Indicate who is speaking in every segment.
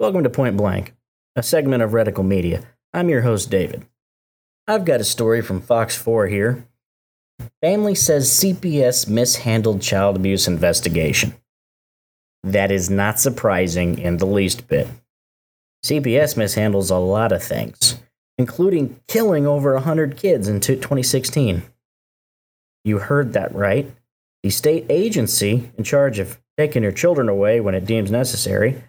Speaker 1: Welcome to Point Blank, a segment of Reticle Media. I'm your host, David. I've got a story from Fox 4 here. Family says CPS mishandled child abuse investigation. That is not surprising in the least bit. CPS mishandles a lot of things, including killing over 100 kids in 2016. You heard that right. The state agency in charge of taking your children away when it deems necessary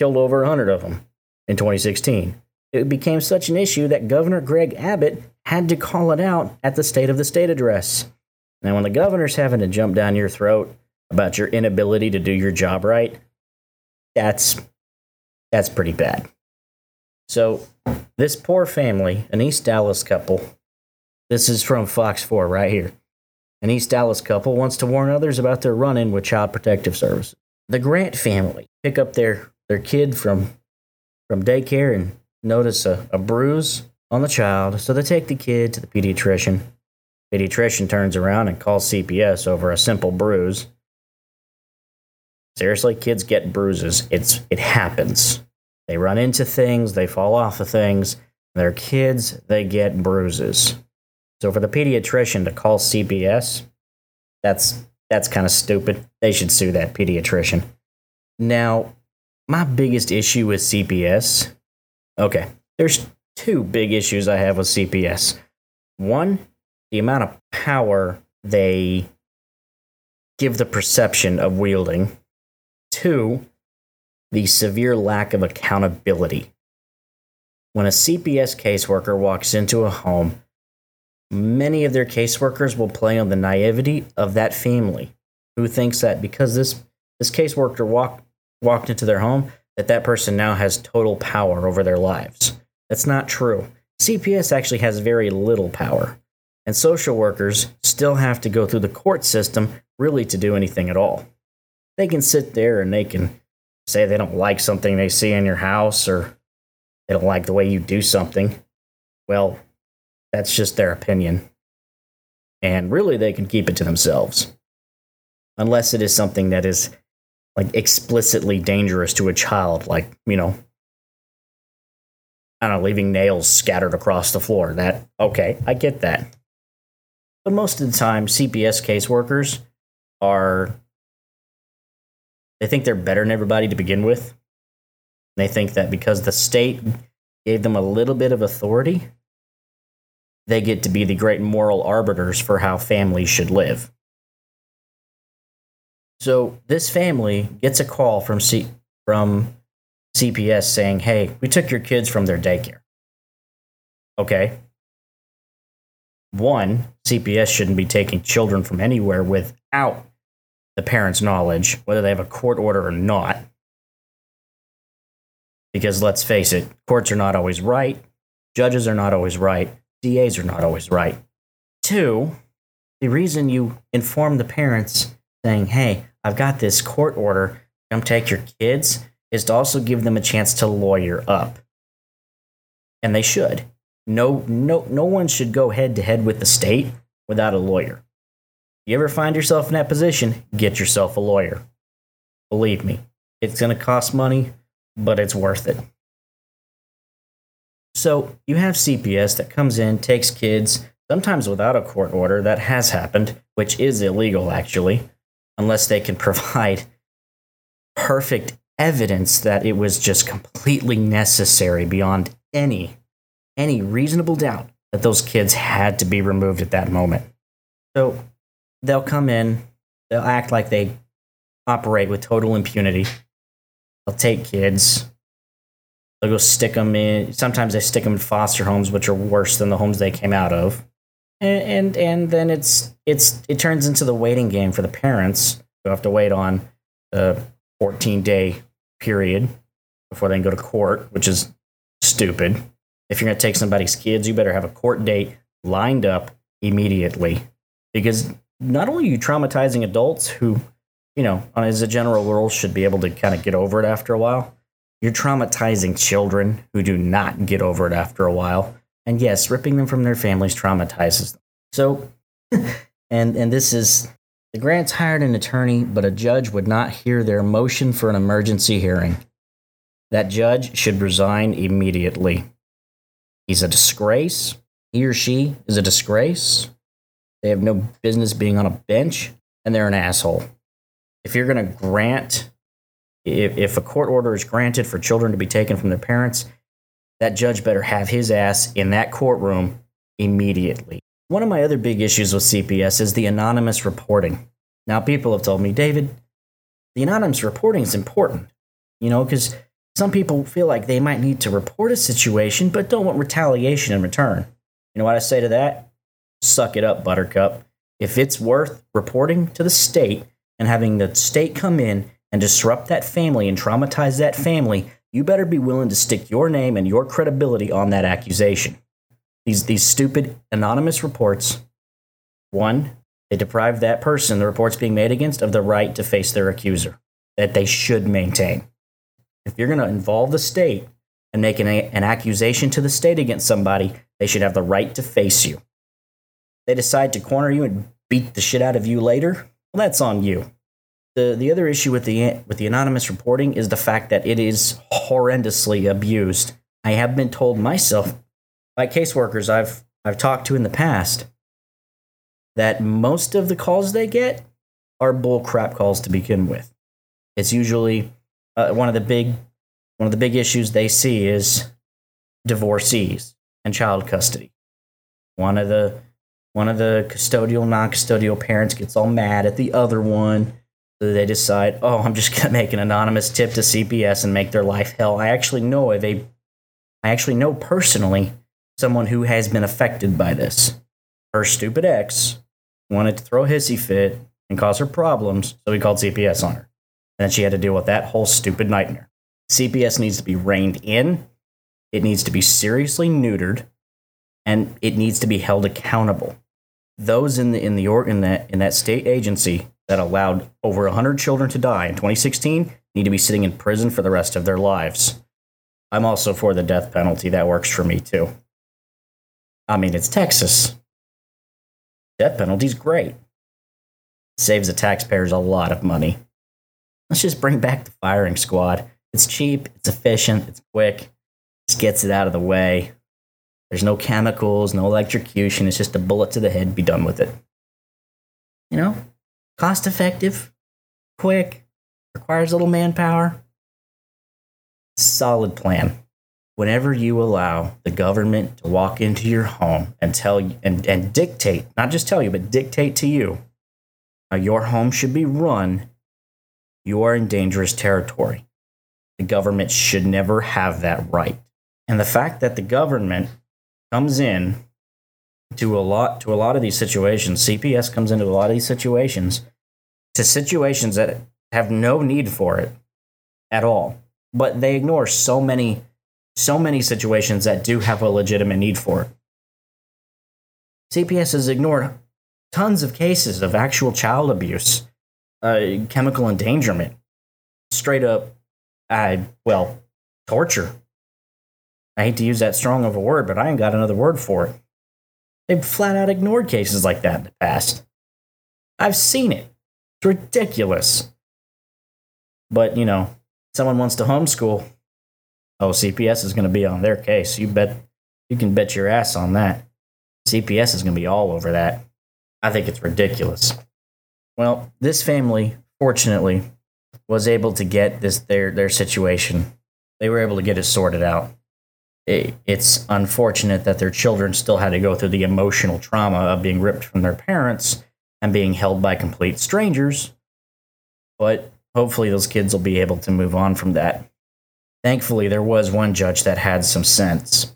Speaker 1: killed over 100 of them in 2016. It became such an issue that Governor Greg Abbott had to call it out at the State of the State address. Now, when the governor's having to jump down your throat about your inability to do your job right, that's that's pretty bad. So, this poor family, an East Dallas couple, this is from Fox 4 right here. An East Dallas couple wants to warn others about their run in with Child Protective Services. The Grant family pick up their, their kid from, from daycare and notice a, a bruise on the child, so they take the kid to the pediatrician. Pediatrician turns around and calls CPS over a simple bruise. Seriously, kids get bruises. It's it happens. They run into things, they fall off of things. They're kids, they get bruises. So for the pediatrician to call CPS, that's that's kind of stupid. They should sue that pediatrician. Now, my biggest issue with CPS, okay, there's two big issues I have with CPS. One, the amount of power they give the perception of wielding. Two, the severe lack of accountability. When a CPS caseworker walks into a home, many of their caseworkers will play on the naivety of that family who thinks that because this this caseworker walk, walked into their home that that person now has total power over their lives. That's not true. CPS actually has very little power, and social workers still have to go through the court system really to do anything at all. They can sit there and they can say they don't like something they see in your house or they don't like the way you do something. Well, that's just their opinion. And really, they can keep it to themselves. Unless it is something that is like explicitly dangerous to a child, like, you know, I don't know, leaving nails scattered across the floor. That, okay, I get that. But most of the time, CPS caseworkers are, they think they're better than everybody to begin with. They think that because the state gave them a little bit of authority, they get to be the great moral arbiters for how families should live. So this family gets a call from C- from CPS saying, hey, we took your kids from their daycare. Okay. One, CPS shouldn't be taking children from anywhere without the parents' knowledge, whether they have a court order or not. Because let's face it, courts are not always right, judges are not always right, DAs are not always right. Two, the reason you inform the parents saying, hey, I've got this court order, come take your kids, is to also give them a chance to lawyer up. And they should. No, no, no one should go head to head with the state without a lawyer. If you ever find yourself in that position, get yourself a lawyer. Believe me, it's going to cost money, but it's worth it. So you have CPS that comes in, takes kids, sometimes without a court order. That has happened, which is illegal actually, unless they can provide perfect evidence that it was just completely necessary beyond any any reasonable doubt that those kids had to be removed at that moment. So they'll come in, they'll act like they operate with total impunity. They'll take kids, they'll go stick them in. Sometimes they stick them in foster homes, which are worse than the homes they came out of. And and, and then it's it's it turns into the waiting game for the parents who have to wait on the 14 day period before they can go to court, which is stupid. If you're going to take somebody's kids, you better have a court date lined up immediately because not only are you traumatizing adults who, you know, as a general rule, should be able to kind of get over it after a while, you're traumatizing children who do not get over it after a while. And yes, ripping them from their families traumatizes them. So, and and this is the Grants hired an attorney, but a judge would not hear their motion for an emergency hearing. That judge should resign immediately. He's a disgrace. He or she is a disgrace. They have no business being on a bench, and they're an asshole. If you're going to grant, if, if a court order is granted for children to be taken from their parents, that judge better have his ass in that courtroom immediately. One of my other big issues with CPS is the anonymous reporting. Now, people have told me, David, the anonymous reporting is important, you know, because some people feel like they might need to report a situation but don't want retaliation in return. You know what I say to that? Suck it up, Buttercup. If it's worth reporting to the state and having the state come in and disrupt that family and traumatize that family, you better be willing to stick your name and your credibility on that accusation. These, these stupid anonymous reports, one, they deprive that person, the reports being made against, of the right to face their accuser that they should maintain. If you're going to involve the state and make an, an accusation to the state against somebody, they should have the right to face you. They decide to corner you and beat the shit out of you later. Well, that's on you. The, the other issue with the, with the anonymous reporting is the fact that it is horrendously abused. I have been told myself by caseworkers I've, I've talked to in the past that most of the calls they get are bull crap calls to begin with. It's usually uh, one of the big one of the big issues they see is divorcees and child custody. One of the one of the custodial non-custodial parents gets all mad at the other one. They decide, oh, I'm just gonna make an anonymous tip to CPS and make their life hell. I actually know of a I actually know personally someone who has been affected by this. Her stupid ex wanted to throw a hissy fit and cause her problems, so he called CPS on her. And then she had to deal with that whole stupid nightmare. CPS needs to be reined in, it needs to be seriously neutered, and it needs to be held accountable. Those in the in the in that in that state agency that allowed over 100 children to die in 2016 need to be sitting in prison for the rest of their lives. I'm also for the death penalty. That works for me too. I mean, it's Texas. Death penalty's great. Saves the taxpayers a lot of money. Let's just bring back the firing squad. It's cheap, it's efficient, it's quick, just gets it out of the way. There's no chemicals, no electrocution. It's just a bullet to the head, be done with it. You know, cost effective, quick, requires little manpower. Solid plan. Whenever you allow the government to walk into your home and tell you and, and dictate, not just tell you, but dictate to you how your home should be run, you are in dangerous territory. The government should never have that right. And the fact that the government comes in to a lot to a lot of these situations, CPS comes into a lot of these situations to situations that have no need for it at all. But they ignore so many so many situations that do have a legitimate need for it. CPS has ignored tons of cases of actual child abuse, uh, chemical endangerment, straight up I, well, torture. I hate to use that strong of a word, but I ain't got another word for it. They've flat out ignored cases like that in the past. I've seen it. It's ridiculous. But, you know, someone wants to homeschool. Oh, CPS is going to be on their case. You bet you can bet your ass on that. CPS is going to be all over that. I think it's ridiculous. Well, this family, fortunately, was able to get this their their situation. They were able to get it sorted out. It, it's unfortunate that their children still had to go through the emotional trauma of being ripped from their parents and being held by complete strangers. But hopefully, those kids will be able to move on from that. Thankfully, there was one judge that had some sense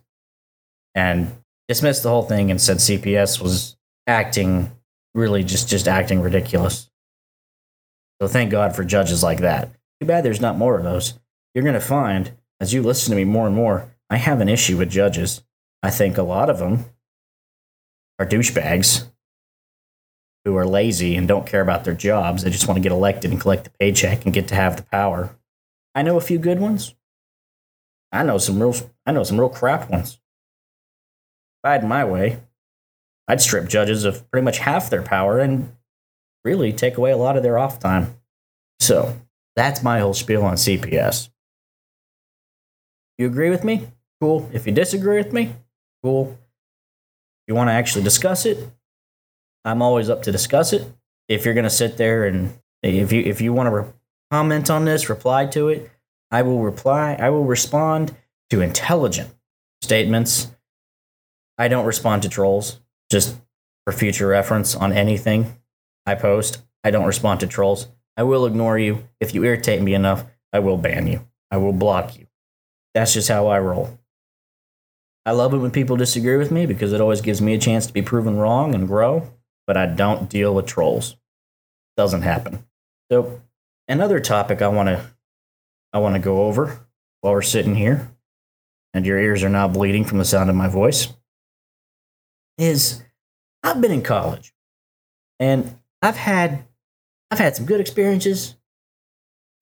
Speaker 1: and dismissed the whole thing and said CPS was acting really just just acting ridiculous. So thank God for judges like that. Too bad there's not more of those. You're going to find, as you listen to me more and more, I have an issue with judges. I think a lot of them are douchebags who are lazy and don't care about their jobs. They just want to get elected and collect the paycheck and get to have the power. I know a few good ones. I know some real I know some real crap ones. If I had my way, I'd strip judges of pretty much half their power and really take away a lot of their off time. So that's my whole spiel on CPS. You agree with me? Cool. If you disagree with me, cool. If you want to actually discuss it, I'm always up to discuss it. If you're going to sit there and if you if you want to re- comment on this, reply to it, I will reply. I will respond to intelligent statements. I don't respond to trolls. Just for future reference on anything I post, I don't respond to trolls. I will ignore you. If you irritate me enough, I will ban you. I will block you. That's just how I roll. I love it when people disagree with me because it always gives me a chance to be proven wrong and grow, but I don't deal with trolls. Doesn't happen. So, another topic I want to I want to go over while we're sitting here and your ears are now bleeding from the sound of my voice is I've been in college and I've had I've had some good experiences.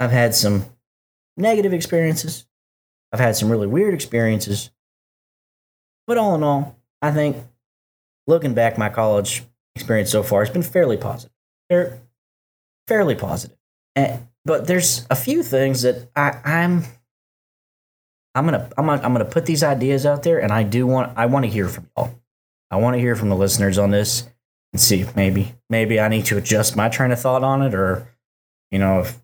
Speaker 1: I've had some negative experiences. I've had some really weird experiences. But all in all, I think looking back, my college experience so far has been fairly positive. They're fairly positive. And, but there's a few things that I, I'm I'm gonna I'm gonna I'm gonna put these ideas out there, and I do want I want to hear from y'all. I want to hear from the listeners on this and see if maybe maybe I need to adjust my train of thought on it, or you know if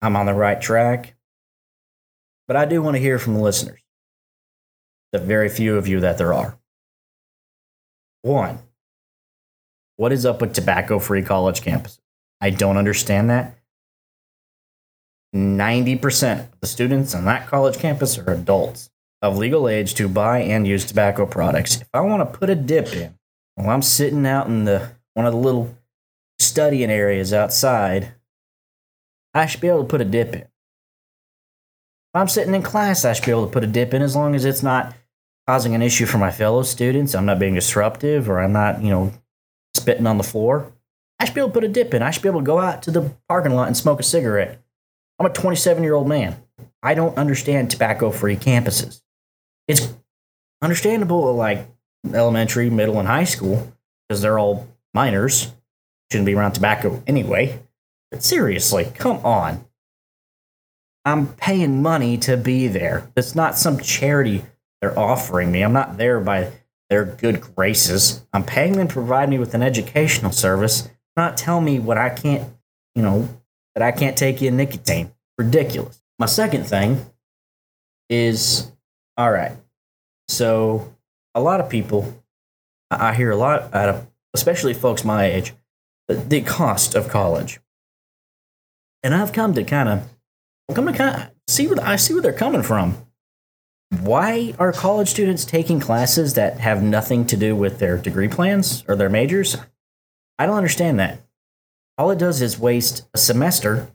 Speaker 1: I'm on the right track. But I do want to hear from the listeners, the very few of you that there are. One, what is up with tobacco-free college campuses? I don't understand that. 90% of the students on that college campus are adults of legal age to buy and use tobacco products. If I want to put a dip in while I'm sitting out in the one of the little studying areas outside, I should be able to put a dip in. If I'm sitting in class, I should be able to put a dip in as long as it's not causing an issue for my fellow students. I'm not being disruptive or I'm not, you know, spitting on the floor. I should be able to put a dip in. I should be able to go out to the parking lot and smoke a cigarette. I'm a 27 year old man. I don't understand tobacco free campuses. It's understandable, like elementary, middle, and high school, because they're all minors. Shouldn't be around tobacco anyway. But seriously, come on. I'm paying money to be there. It's not some charity they're offering me. I'm not there by their good graces. I'm paying them to provide me with an educational service, not tell me what I can't, you know, that I can't take in nicotine. Ridiculous. My second thing is all right. So, a lot of people, I hear a lot out of, especially folks my age, the cost of college. And I've come to kind of, to kind of see what I see where they're coming from. Why are college students taking classes that have nothing to do with their degree plans or their majors? I don't understand that. All it does is waste a semester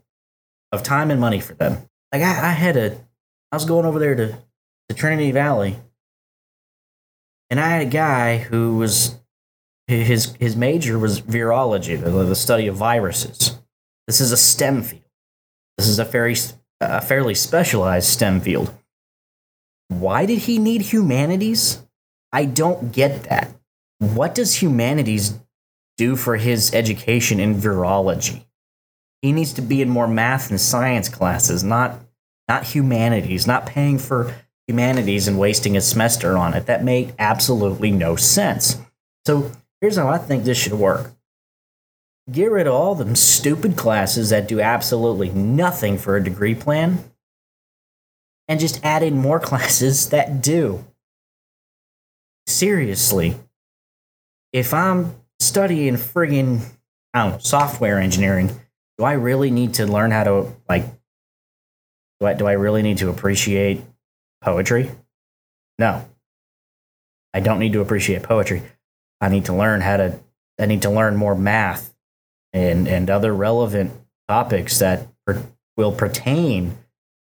Speaker 1: of time and money for them. Like I, I had a, I was going over there to, to Trinity Valley, and I had a guy who was his his major was virology, the, the study of viruses. This is a STEM field. This is a very a fairly specialized STEM field. Why did he need humanities? I don't get that. What does humanities do for his education in virology? He needs to be in more math and science classes, not not humanities, not paying for humanities and wasting a semester on it. That made absolutely no sense. So here's how I think this should work. Get rid of all them stupid classes that do absolutely nothing for a degree plan and just add in more classes that do. Seriously, if I'm studying friggin' I don't know, software engineering, do I really need to learn how to like do I do I really need to appreciate poetry? No. I don't need to appreciate poetry. I need to learn how to I need to learn more math and and other relevant topics that per, will pertain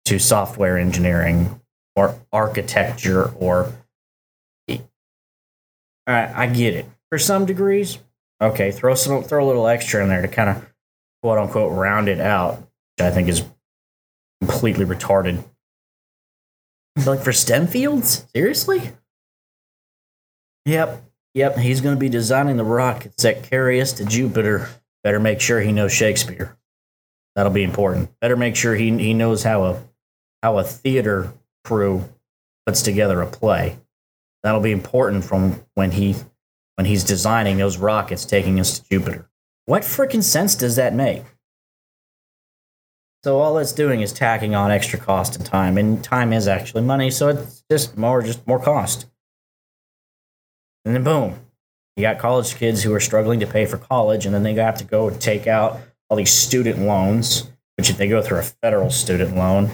Speaker 1: to software engineering or architecture or right, I get it. For some degrees, okay, throw some throw a little extra in there to kind of quote unquote round it out, which I think is completely retarded. Like for STEM fields? Seriously? Yep. Yep. He's going to be designing the rockets that carry us to Jupiter. Better make sure he knows Shakespeare. That'll be important. Better make sure he, he knows how a how a theater crew puts together a play. That'll be important from when he when he's designing those rockets taking us to Jupiter. What freaking sense does that make? So all it's doing is tacking on extra cost and time, and time is actually money, so it's just more just more cost. And then boom, you got college kids who are struggling to pay for college, and then they have to go take out all these student loans, which if they go through a federal student loan,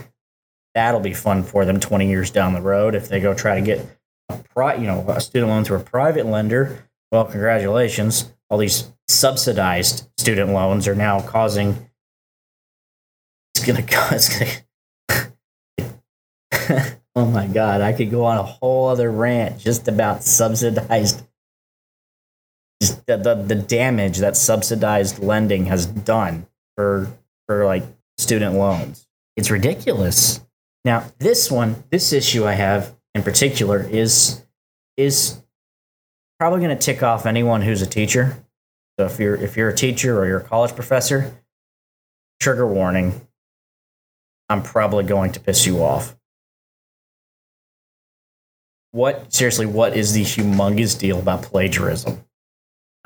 Speaker 1: that'll be fun for them 20 years down the road. If they go try to get a pri- you know, a student loan through a private lender, well, congratulations. All these subsidized student loans are now causing it's gonna gonna. oh my god! I could go on a whole other rant just about subsidized. The, the the damage that subsidized lending has done for for like student loans. It's ridiculous. Now this one, this issue I have in particular is is probably going to tick off anyone who's a teacher. So if you're if you're a teacher or you're a college professor, trigger warning I'm probably going to piss you off. What, seriously, what is the humongous deal about plagiarism?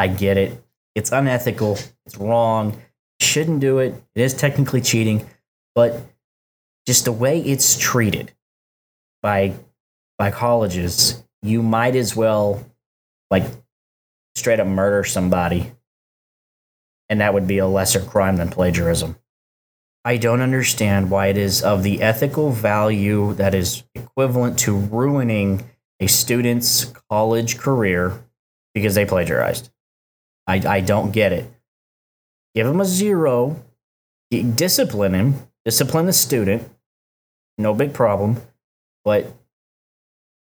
Speaker 1: I get it. It's unethical. It's wrong. Shouldn't do it. It is technically cheating, but just the way it's treated by by colleges, you might as well like straight up murder somebody and that would be a lesser crime than plagiarism. I don't understand why it is of the ethical value that is equivalent to ruining a student's college career because they plagiarized. I, I don't get it. Give him a zero, discipline him, discipline the student, no big problem. But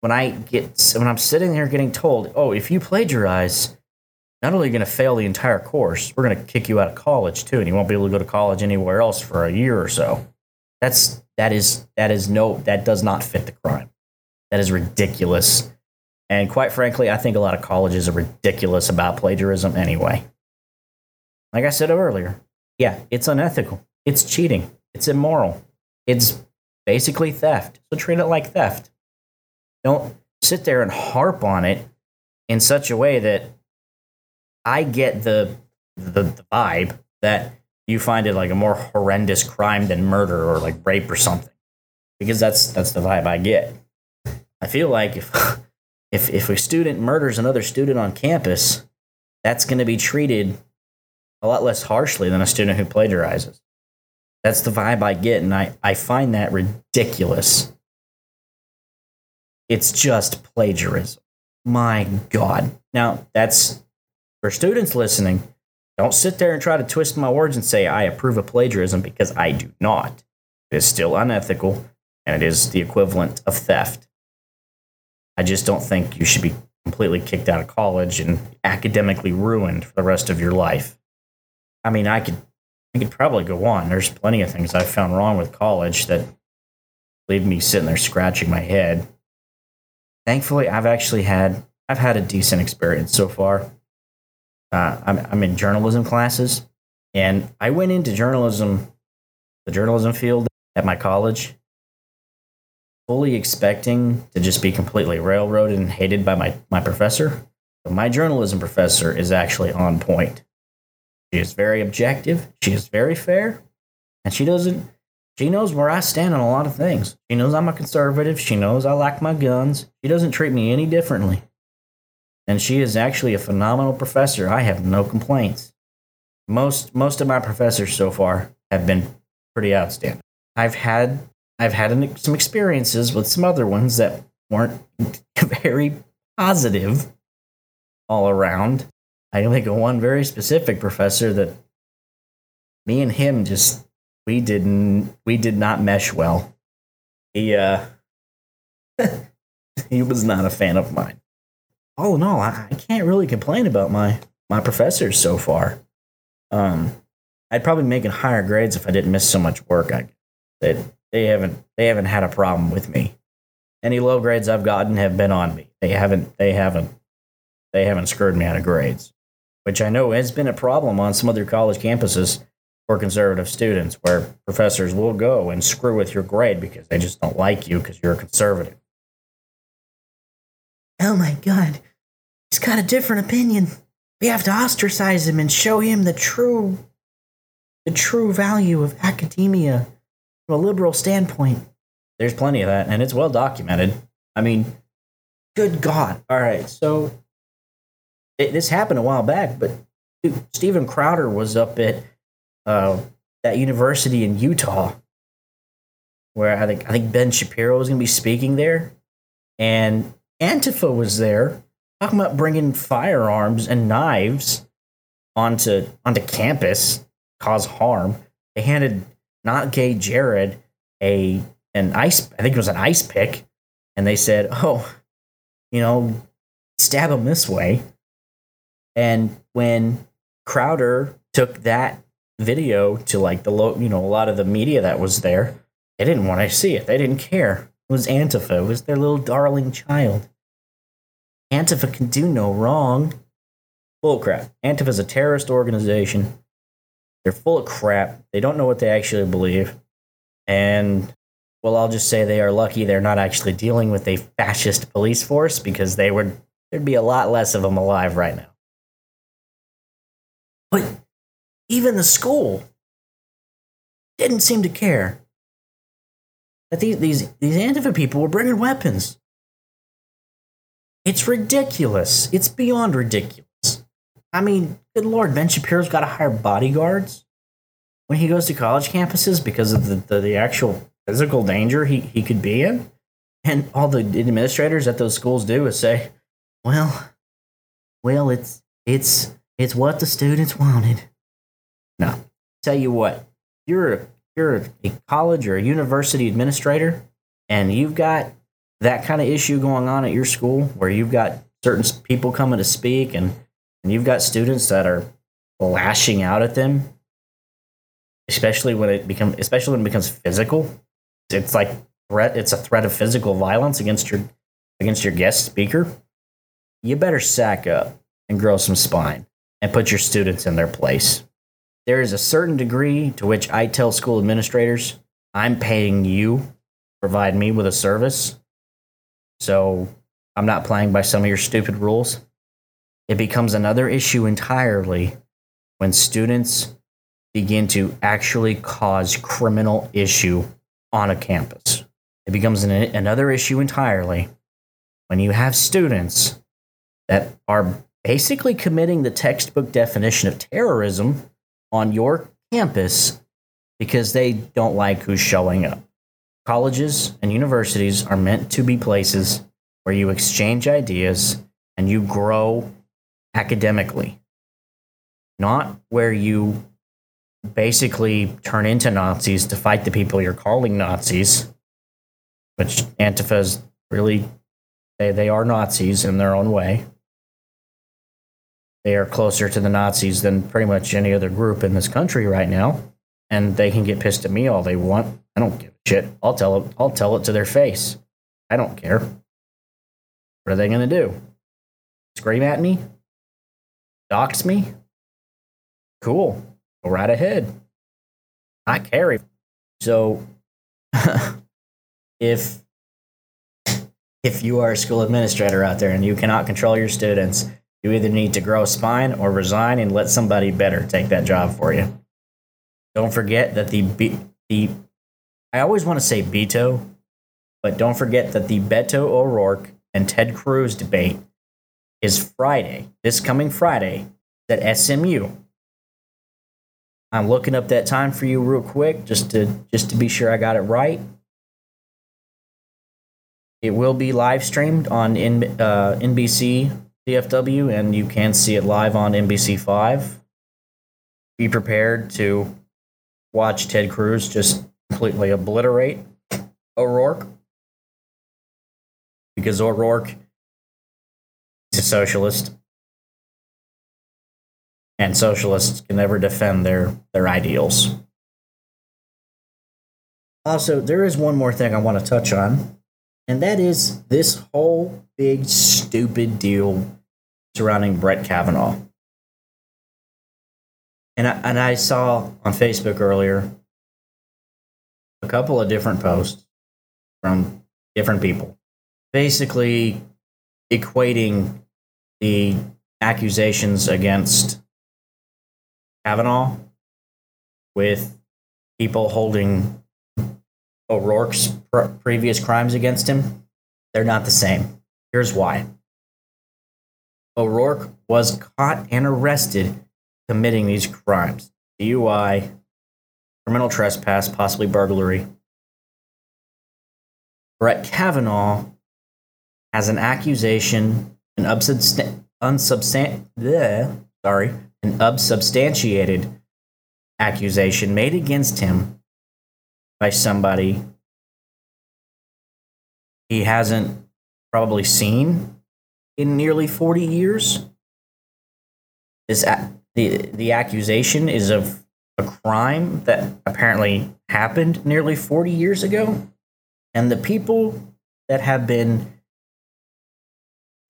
Speaker 1: when I get when I'm sitting there getting told, "Oh, if you plagiarize, not only are you going to fail the entire course, we're going to kick you out of college too, and you won't be able to go to college anywhere else for a year or so. That's that is that is no that does not fit the crime. That is ridiculous. And quite frankly, I think a lot of colleges are ridiculous about plagiarism anyway. Like I said earlier, yeah, it's unethical. It's cheating. It's immoral. It's basically theft. So treat it like theft. Don't sit there and harp on it in such a way that I get the, the, the vibe that you find it like a more horrendous crime than murder or like rape or something, because that's that's the vibe I get. I feel like if if if a student murders another student on campus, that's going to be treated a lot less harshly than a student who plagiarizes. That's the vibe I get, and I, I find that ridiculous. It's just plagiarism. My God. Now, that's for students listening, don't sit there and try to twist my words and say I approve of plagiarism because I do not. It is still unethical and it is the equivalent of theft. I just don't think you should be completely kicked out of college and academically ruined for the rest of your life. I mean, I could I could probably go on. There's plenty of things I've found wrong with college that leave me sitting there scratching my head. Thankfully, I've actually had I've had a decent experience so far uh, I'm, I'm in journalism classes, and I went into journalism, the journalism field at my college, fully expecting to just be completely railroaded and hated by my, my professor. My journalism professor is actually on point. She is very objective, she is very fair, and she doesn't. She knows where I stand on a lot of things. She knows I'm a conservative. She knows I like my guns. She doesn't treat me any differently and she is actually a phenomenal professor. I have no complaints. Most most of my professors so far have been pretty outstanding. I've had I've had some experiences with some other ones that weren't very positive all around. I think of one very specific professor that me and him just we didn't we did not mesh well. He uh he was not a fan of mine all in all, I, I can't really complain about my my professors so far. Um, I'd probably make it higher grades if I didn't miss so much work. I they they haven't they haven't had a problem with me. Any low grades I've gotten have been on me. They haven't they haven't they haven't screwed me out of grades, which I know has been a problem on some other college campuses for conservative students, where professors will go and screw with your grade because they just don't like you because you're a conservative.
Speaker 2: Oh my god, he's got a different opinion. We have to ostracize him and show him the true the true value of academia from a liberal standpoint.
Speaker 1: There's plenty of that, and it's well documented. I mean, good God. All right, so it, this happened a while back, but dude, Steven Crowder was up at uh, that university in Utah, where I think I think Ben Shapiro was going to be speaking there, and Antifa was there talking about bringing firearms and knives onto onto campus, cause harm. They handed not gay Jared a an ice I think it was an ice pick, and they said, "Oh, you know, stab him this way." And when Crowder took that video to like the low, you know, a lot of the media that was there, they didn't want to see it. They didn't care. It was Antifa. It was their little darling child. Antifa can do no wrong. Bullcrap. Antifa is a terrorist organization. They're full of crap. They don't know what they actually believe. And, well, I'll just say they are lucky they're not actually dealing with a fascist police force because they would, there'd be a lot less of them alive right now.
Speaker 2: But even the school didn't seem to care
Speaker 1: that these, these, these Antifa people were bringing weapons. It's ridiculous. It's beyond ridiculous. I mean, good lord, Ben Shapiro's got to hire bodyguards when he goes to college campuses because of the, the, the actual physical danger he, he could be in. And all the administrators at those schools do is say, well, well, it's it's it's what the students wanted. No, tell you what, you're you're a college or a university administrator, and you've got that kind of issue going on at your school where you've got certain people coming to speak and and you've got students that are lashing out at them, especially when it becomes especially when it becomes physical. It's like threat. It's a threat of physical violence against your against your guest speaker. You better sack up and grow some spine and put your students in their place. There is a certain degree to which I tell school administrators, I'm paying you provide me with a service. So I'm not playing by some of your stupid rules. It becomes another issue entirely when students begin to actually cause criminal issue on a campus. It becomes an, another issue entirely when you have students that are basically committing the textbook definition of terrorism on your campus because they don't like who's showing up. Colleges and universities are meant to be places where you exchange ideas and you grow academically, not where you basically turn into Nazis to fight the people you're calling Nazis, which Antifa's really, they, they are Nazis in their own way. They are closer to the Nazis than pretty much any other group in this country right now. And they can get pissed at me all they want. I don't give a shit. I'll tell it, I'll tell it to their face. I don't care. What are they going to do? Scream at me? Dox me? Cool. Go right ahead. I carry. So if if you are a school administrator out there and you cannot control your students, you either need to grow a spine or resign and let somebody better take that job for you. Don't forget that the the I always want to say Beto, but don't forget that the Beto O'Rourke and Ted Cruz debate is Friday, this coming Friday, at SMU. I'm looking up that time for you real quick, just to just to be sure I got it right. It will be live streamed on N, uh, NBC DFW, and you can see it live on NBC Five. Be prepared to watch Ted Cruz just completely obliterate O'Rourke because O'Rourke a socialist, and socialists can never defend their their ideals. Also, there is one more thing I want to touch on, and that is this whole big stupid deal surrounding Brett Kavanaugh. And I, and I saw on Facebook earlier a couple of different posts from different people, basically equating the accusations against Kavanaugh with people holding O'Rourke's pr- previous crimes against him. They're not the same. Here's why. O'Rourke was caught and arrested committing these crimes DUI, criminal trespass, possibly burglary. Brett Kavanaugh has an accusation, an unsubstan- unsubstan- bleh, sorry, an unsubstantiated accusation made against him by somebody he hasn't probably seen in nearly 40 years. This the the accusation is of a crime that apparently happened nearly 40 years ago and the people that have been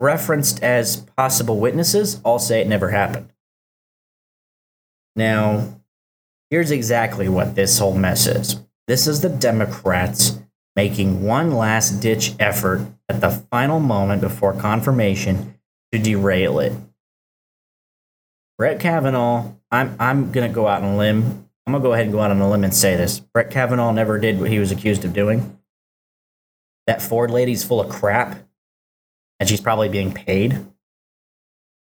Speaker 1: referenced as possible witnesses all say it never happened. Now, here's exactly what this whole mess is. This is the Democrats making one last ditch effort at the final moment before confirmation to derail it. Brett Kavanaugh, I'm, I'm going to go out on a limb. I'm going to go ahead and go out on a limb and say this. Brett Kavanaugh never did what he was accused of doing. That Ford lady's full of crap, and she's probably being paid.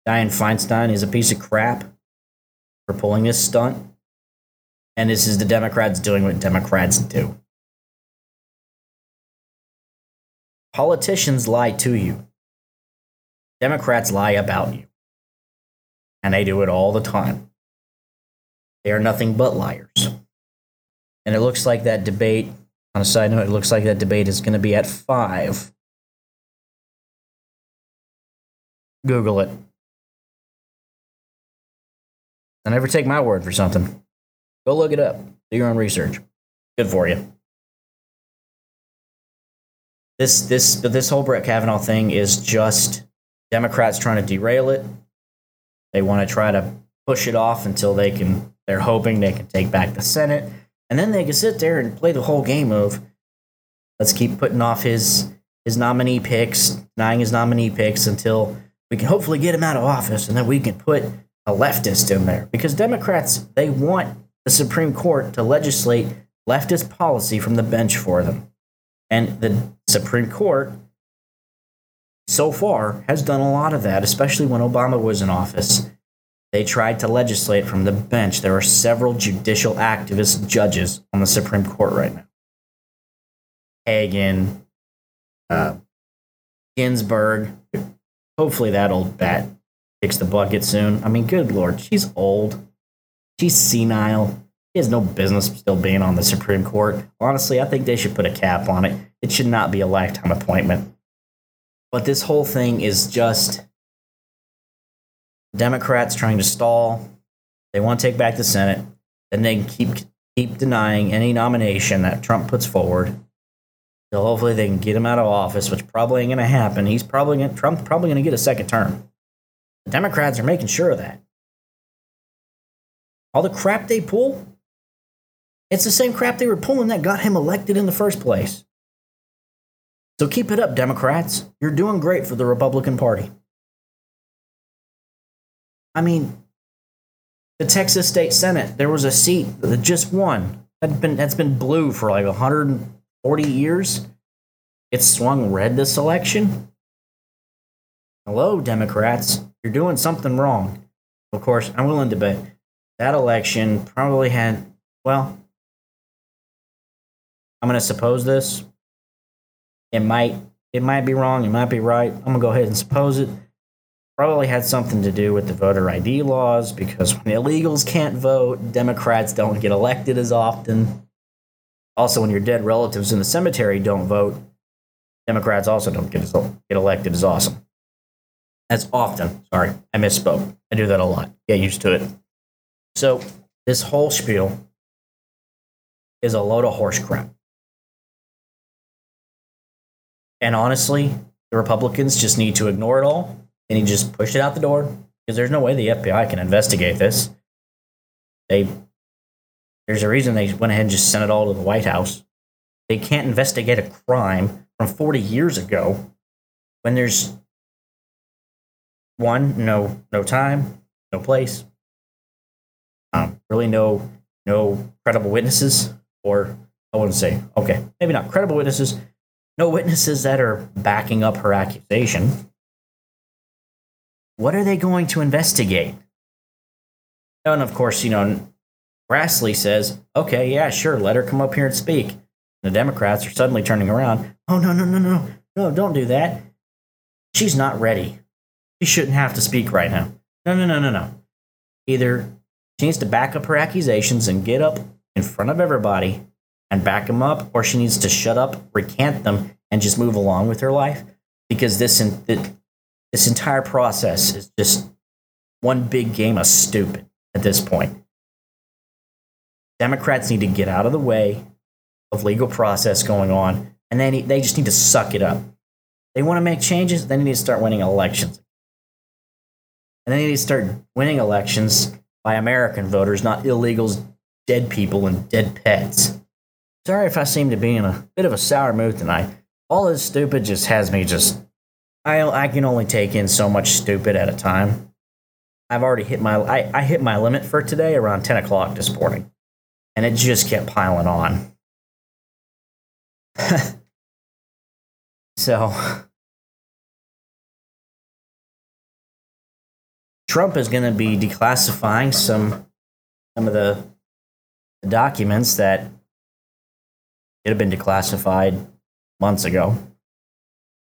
Speaker 1: Dianne Feinstein is a piece of crap for pulling this stunt. And this is the Democrats doing what Democrats do. Politicians lie to you. Democrats lie about you. And they do it all the time. They are nothing but liars. And it looks like that debate, on a side note, it looks like that debate is going to be at 5. Google it. I never take my word for something. Go look it up. Do your own research. Good for you. This this this whole Brett Kavanaugh thing is just Democrats trying to derail it. They want to try to push it off until they can. They're hoping they can take back the Senate, and then they can sit there and play the whole game of let's keep putting off his his nominee picks, denying his nominee picks until we can hopefully get him out of office, and then we can put a leftist in there because Democrats they want the Supreme Court to legislate leftist policy from the bench for them. And the Supreme Court, so far, has done a lot of that, especially when Obama was in office. They tried to legislate from the bench. There are several judicial activist judges on the Supreme Court right now. Kagan, uh, Ginsburg. Hopefully, that old bat kicks the bucket soon. I mean, good lord, she's old. She's senile. She has no business still being on the Supreme Court. Honestly, I think they should put a cap on it. It should not be a lifetime appointment. But this whole thing is just Democrats trying to stall. They want to take back the Senate, and they keep keep denying any nomination that Trump puts forward. So hopefully they can get him out of office, which probably ain't going to happen. He's probably gonna, Trump's probably going to get a second term. The Democrats are making sure of that. All the crap they pull, it's the same crap they were pulling that got him elected in the first place. So keep it up, Democrats. You're doing great for the Republican Party. I mean, the Texas State Senate, there was a seat that just won. Had been that's been blue for like 140 years. It swung red this election. Hello, Democrats. You're doing something wrong. Of course, I'm willing to bet that election probably had, well, I'm going to suppose this. It might it might be wrong, it might be right. I'm going to go ahead and suppose it. Probably had something to do with the voter ID laws because when illegals can't vote, Democrats don't get elected as often. Also, when your dead relatives in the cemetery don't vote, Democrats also don't get, get elected as awesome. As often. Sorry, I misspoke. I do that a lot. Get used to it. So, this whole spiel is a load of horse crap. And honestly, the Republicans just need to ignore it all and he just push it out the door because there's no way the FBI can investigate this. They there's a reason they went ahead and just sent it all to the White House. They can't investigate a crime from 40 years ago when there's one no no time, no place, um, really no no credible witnesses, or I wouldn't say okay, maybe not credible witnesses, no witnesses that are backing up her accusation. What are they going to investigate? And of course, you know, Grassley says, okay, yeah, sure, let her come up here and speak. The Democrats are suddenly turning around. Oh, no, no, no, no, no, don't do that. She's not ready. She shouldn't have to speak right now. No, no, no, no, no. Either she needs to back up her accusations and get up in front of everybody and back them up, or she needs to shut up, recant them, and just move along with her life. Because this, in, this entire process is just one big game of stupid at this point. Democrats need to get out of the way of legal process going on, and they, need, they just need to suck it up. They want to make changes, they need to start winning elections. And they need to start winning elections by American voters, not illegals, dead people, and dead pets. Sorry if I seem to be in a bit of a sour mood tonight. All this stupid just has me just. I, I can only take in so much stupid at a time. I've already hit my I, I hit my limit for today around 10 o'clock this morning. And it just kept piling on. so Trump is going to be declassifying some some of the, the documents that it had been declassified months ago.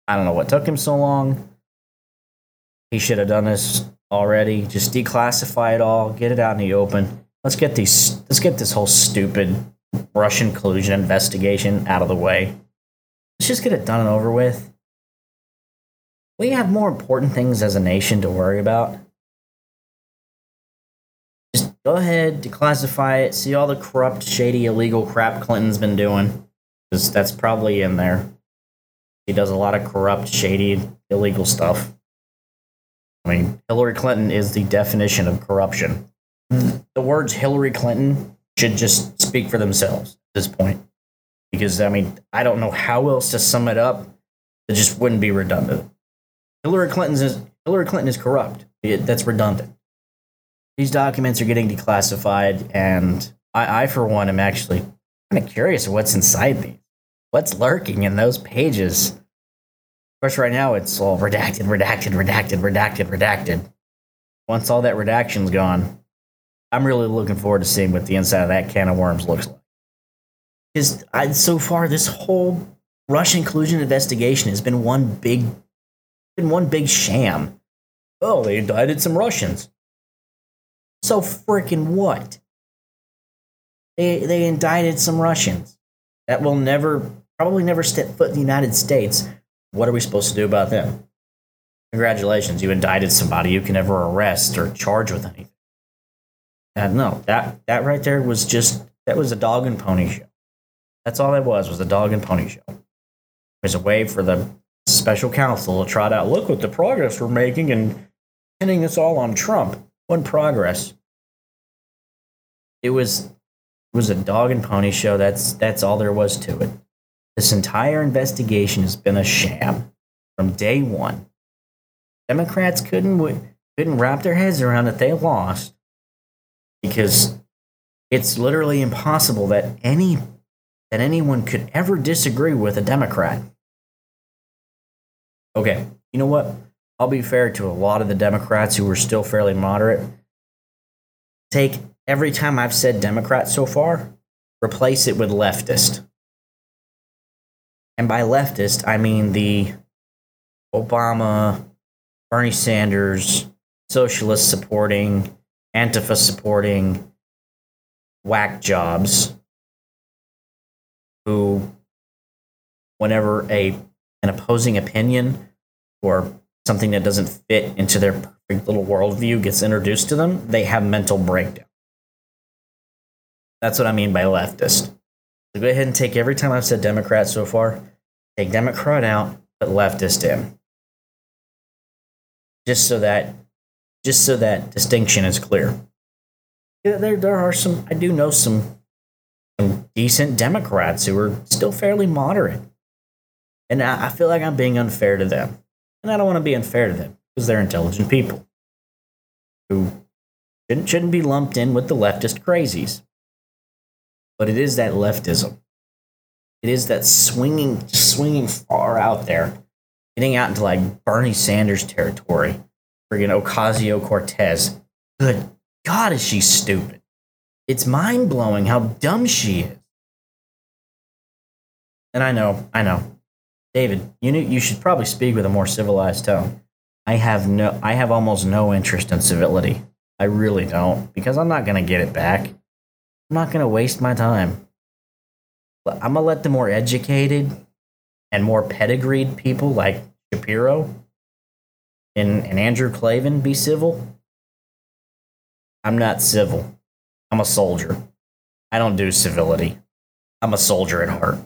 Speaker 1: I don't know what took him so long. He should have done this already. Just declassify it all, get it out in the open. Let's get these let's get this whole stupid Russian collusion investigation out of the way. Let's just get it done and over with. We have more important things as a nation to worry about. Just go ahead, declassify it, see all the corrupt, shady, illegal crap Clinton's been doing. Because that's probably in there. He does a lot of corrupt, shady, illegal stuff. I mean, Hillary Clinton is the definition of corruption. The words Hillary Clinton should just speak for themselves at this point. Because, I mean, I don't know how else to sum it up that just wouldn't be redundant. Hillary Clinton's is, Hillary Clinton is corrupt. It, that's redundant these documents are getting declassified, and I, I for one, am actually kind of curious what's inside these. What's lurking in those pages? Of course, right now it's all redacted, redacted, redacted, redacted, redacted. Once all that redaction's gone, I'm really looking forward to seeing what the inside of that can of worms looks like. Because so far, this whole Russian collusion investigation has been one big, been one big sham. Oh, they indicted some Russians. So freaking what? They they indicted some Russians that will never probably never step foot in the United States. What are we supposed to do about them? Congratulations, you indicted somebody you can never arrest or charge with anything. And no, that that right there was just that was a dog and pony show. That's all it was was a dog and pony show. It was a way for the special counsel to trot out, look what the progress we're making and pinning this all on Trump. What progress? It was it was a dog and pony show. That's that's all there was to it. This entire investigation has been a sham from day one. Democrats couldn't couldn't wrap their heads around that they lost because it's literally impossible that any that anyone could ever disagree with a Democrat. Okay, you know what? I'll be fair to a lot of the Democrats who are still fairly moderate. Take every time I've said Democrat so far, replace it with leftist. And by leftist, I mean the Obama, Bernie Sanders, socialist supporting, Antifa supporting, whack jobs who, whenever a an opposing opinion or something that doesn't fit into their perfect little worldview gets introduced to them, they have mental breakdown. That's what I mean by leftist. So go ahead and take every time I've said Democrat so far, take Democrat out, put leftist in. Just so that just so that distinction is clear. yeah, there there are some. I do know some some decent Democrats who are still fairly moderate, and I, I feel like I'm being unfair to them, and I don't want to be unfair to them because they're intelligent people who shouldn't shouldn't be lumped in with the leftist crazies. But it is that leftism. It is that swinging, swinging far out there, getting out into like Bernie Sanders territory, friggin' Ocasio Cortez. Good God, is she stupid? It's mind blowing how dumb she is. And I know, I know, David, you knew, you should probably speak with a more civilized tone. I have no, I have almost no interest in civility. I really don't because I'm not gonna get it back. I'm not gonna waste my time. I'm gonna let the more educated and more pedigreed people like Shapiro and, and Andrew Klavan be civil. I'm not civil. I'm a soldier. I don't do civility. I'm a soldier at heart.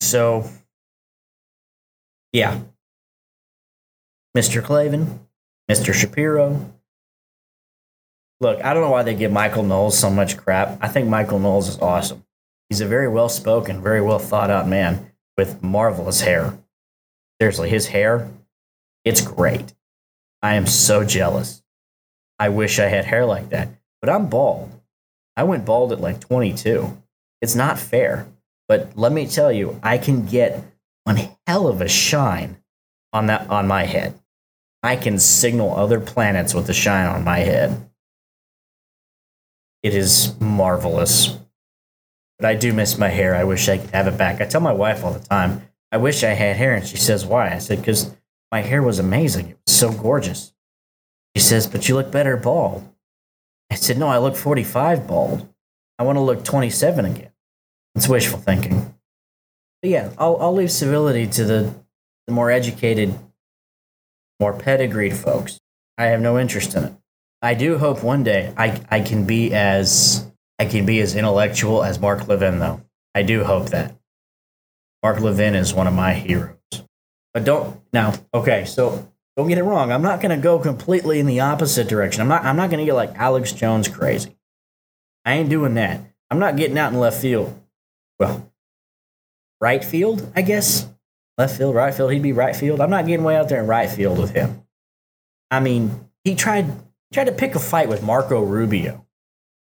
Speaker 1: So, yeah. Mr. Klavan, Mr. Shapiro. Look, I don't know why they give Michael Knowles so much crap. I think Michael Knowles is awesome. He's a very well spoken, very well thought out man with marvelous hair. Seriously, his hair, it's great. I am so jealous. I wish I had hair like that, but I'm bald. I went bald at like 22. It's not fair, but let me tell you, I can get one hell of a shine on that on my head. I can signal other planets with the shine on my head. It is marvelous. But I do miss my hair. I wish I could have it back. I tell my wife all the time, I wish I had hair. And she says, Why? I said, Because my hair was amazing. It was so gorgeous. She says, But you look better bald. I said, No, I look 45 bald. I want to look 27 again. It's wishful thinking. But yeah, I'll, I'll leave civility to the, the more educated, more pedigreed folks. I have no interest in it. I do hope one day I, I can be as I can be as intellectual as Mark Levin, though. I do hope that. Mark Levin is one of my heroes. But don't now, okay, so don't get it wrong. I'm not gonna go completely in the opposite direction. I'm not I'm not gonna get like Alex Jones crazy. I ain't doing that. I'm not getting out in left field. Well, right field, I guess. Left field, right field, he'd be right field. I'm not getting way out there in right field with him. I mean, he tried tried to pick a fight with Marco Rubio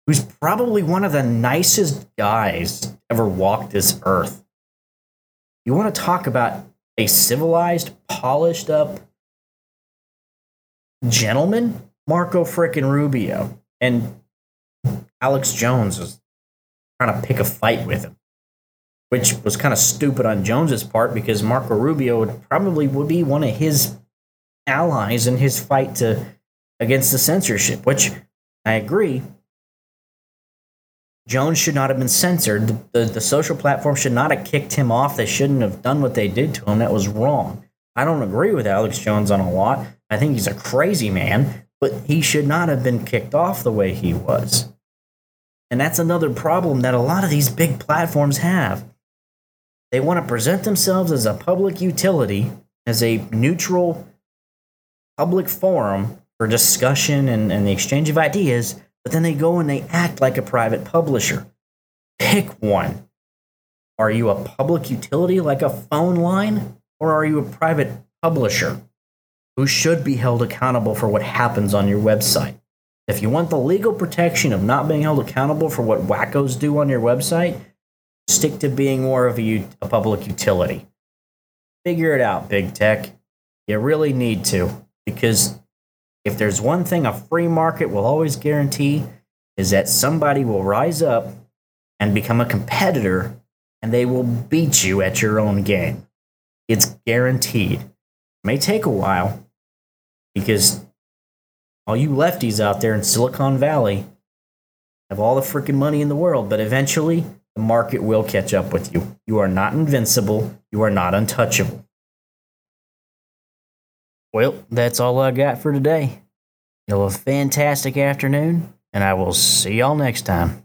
Speaker 1: who's probably one of the nicest guys ever walked this earth. You want to talk about a civilized, polished up gentleman? Marco frickin' Rubio. And Alex Jones was trying to pick a fight with him, which was kind of stupid on Jones's part because Marco Rubio would probably would be one of his allies in his fight to against the censorship, which I agree Jones should not have been censored. The, the, the, social platform should not have kicked him off. They shouldn't have done what they did to him. That was wrong. I don't agree with Alex Jones on a lot. I think he's a crazy man, but he should not have been kicked off the way he was. And that's another problem that a lot of these big platforms have. They want to present themselves as a public utility, as a neutral public forum for discussion and, and the exchange of ideas but then they go and they act like a private publisher. Pick one. Are you a public utility like a phone line, or are you a private publisher who should be held accountable for what happens on your website? If you want the legal protection of not being held accountable for what wackos do on your website, stick to being more of a, a public utility. Figure it out, big tech. You really need to, because if there's one thing a free market will always guarantee, is that somebody will rise up and become a competitor and they will beat you at your own game. It's guaranteed. It may take a while because all you lefties out there in Silicon Valley have all the freaking money in the world, but eventually the market will catch up with you. You are not invincible, you are not untouchable. Well, that's all I got for today. You'll have a fantastic afternoon, and I will see y'all next time.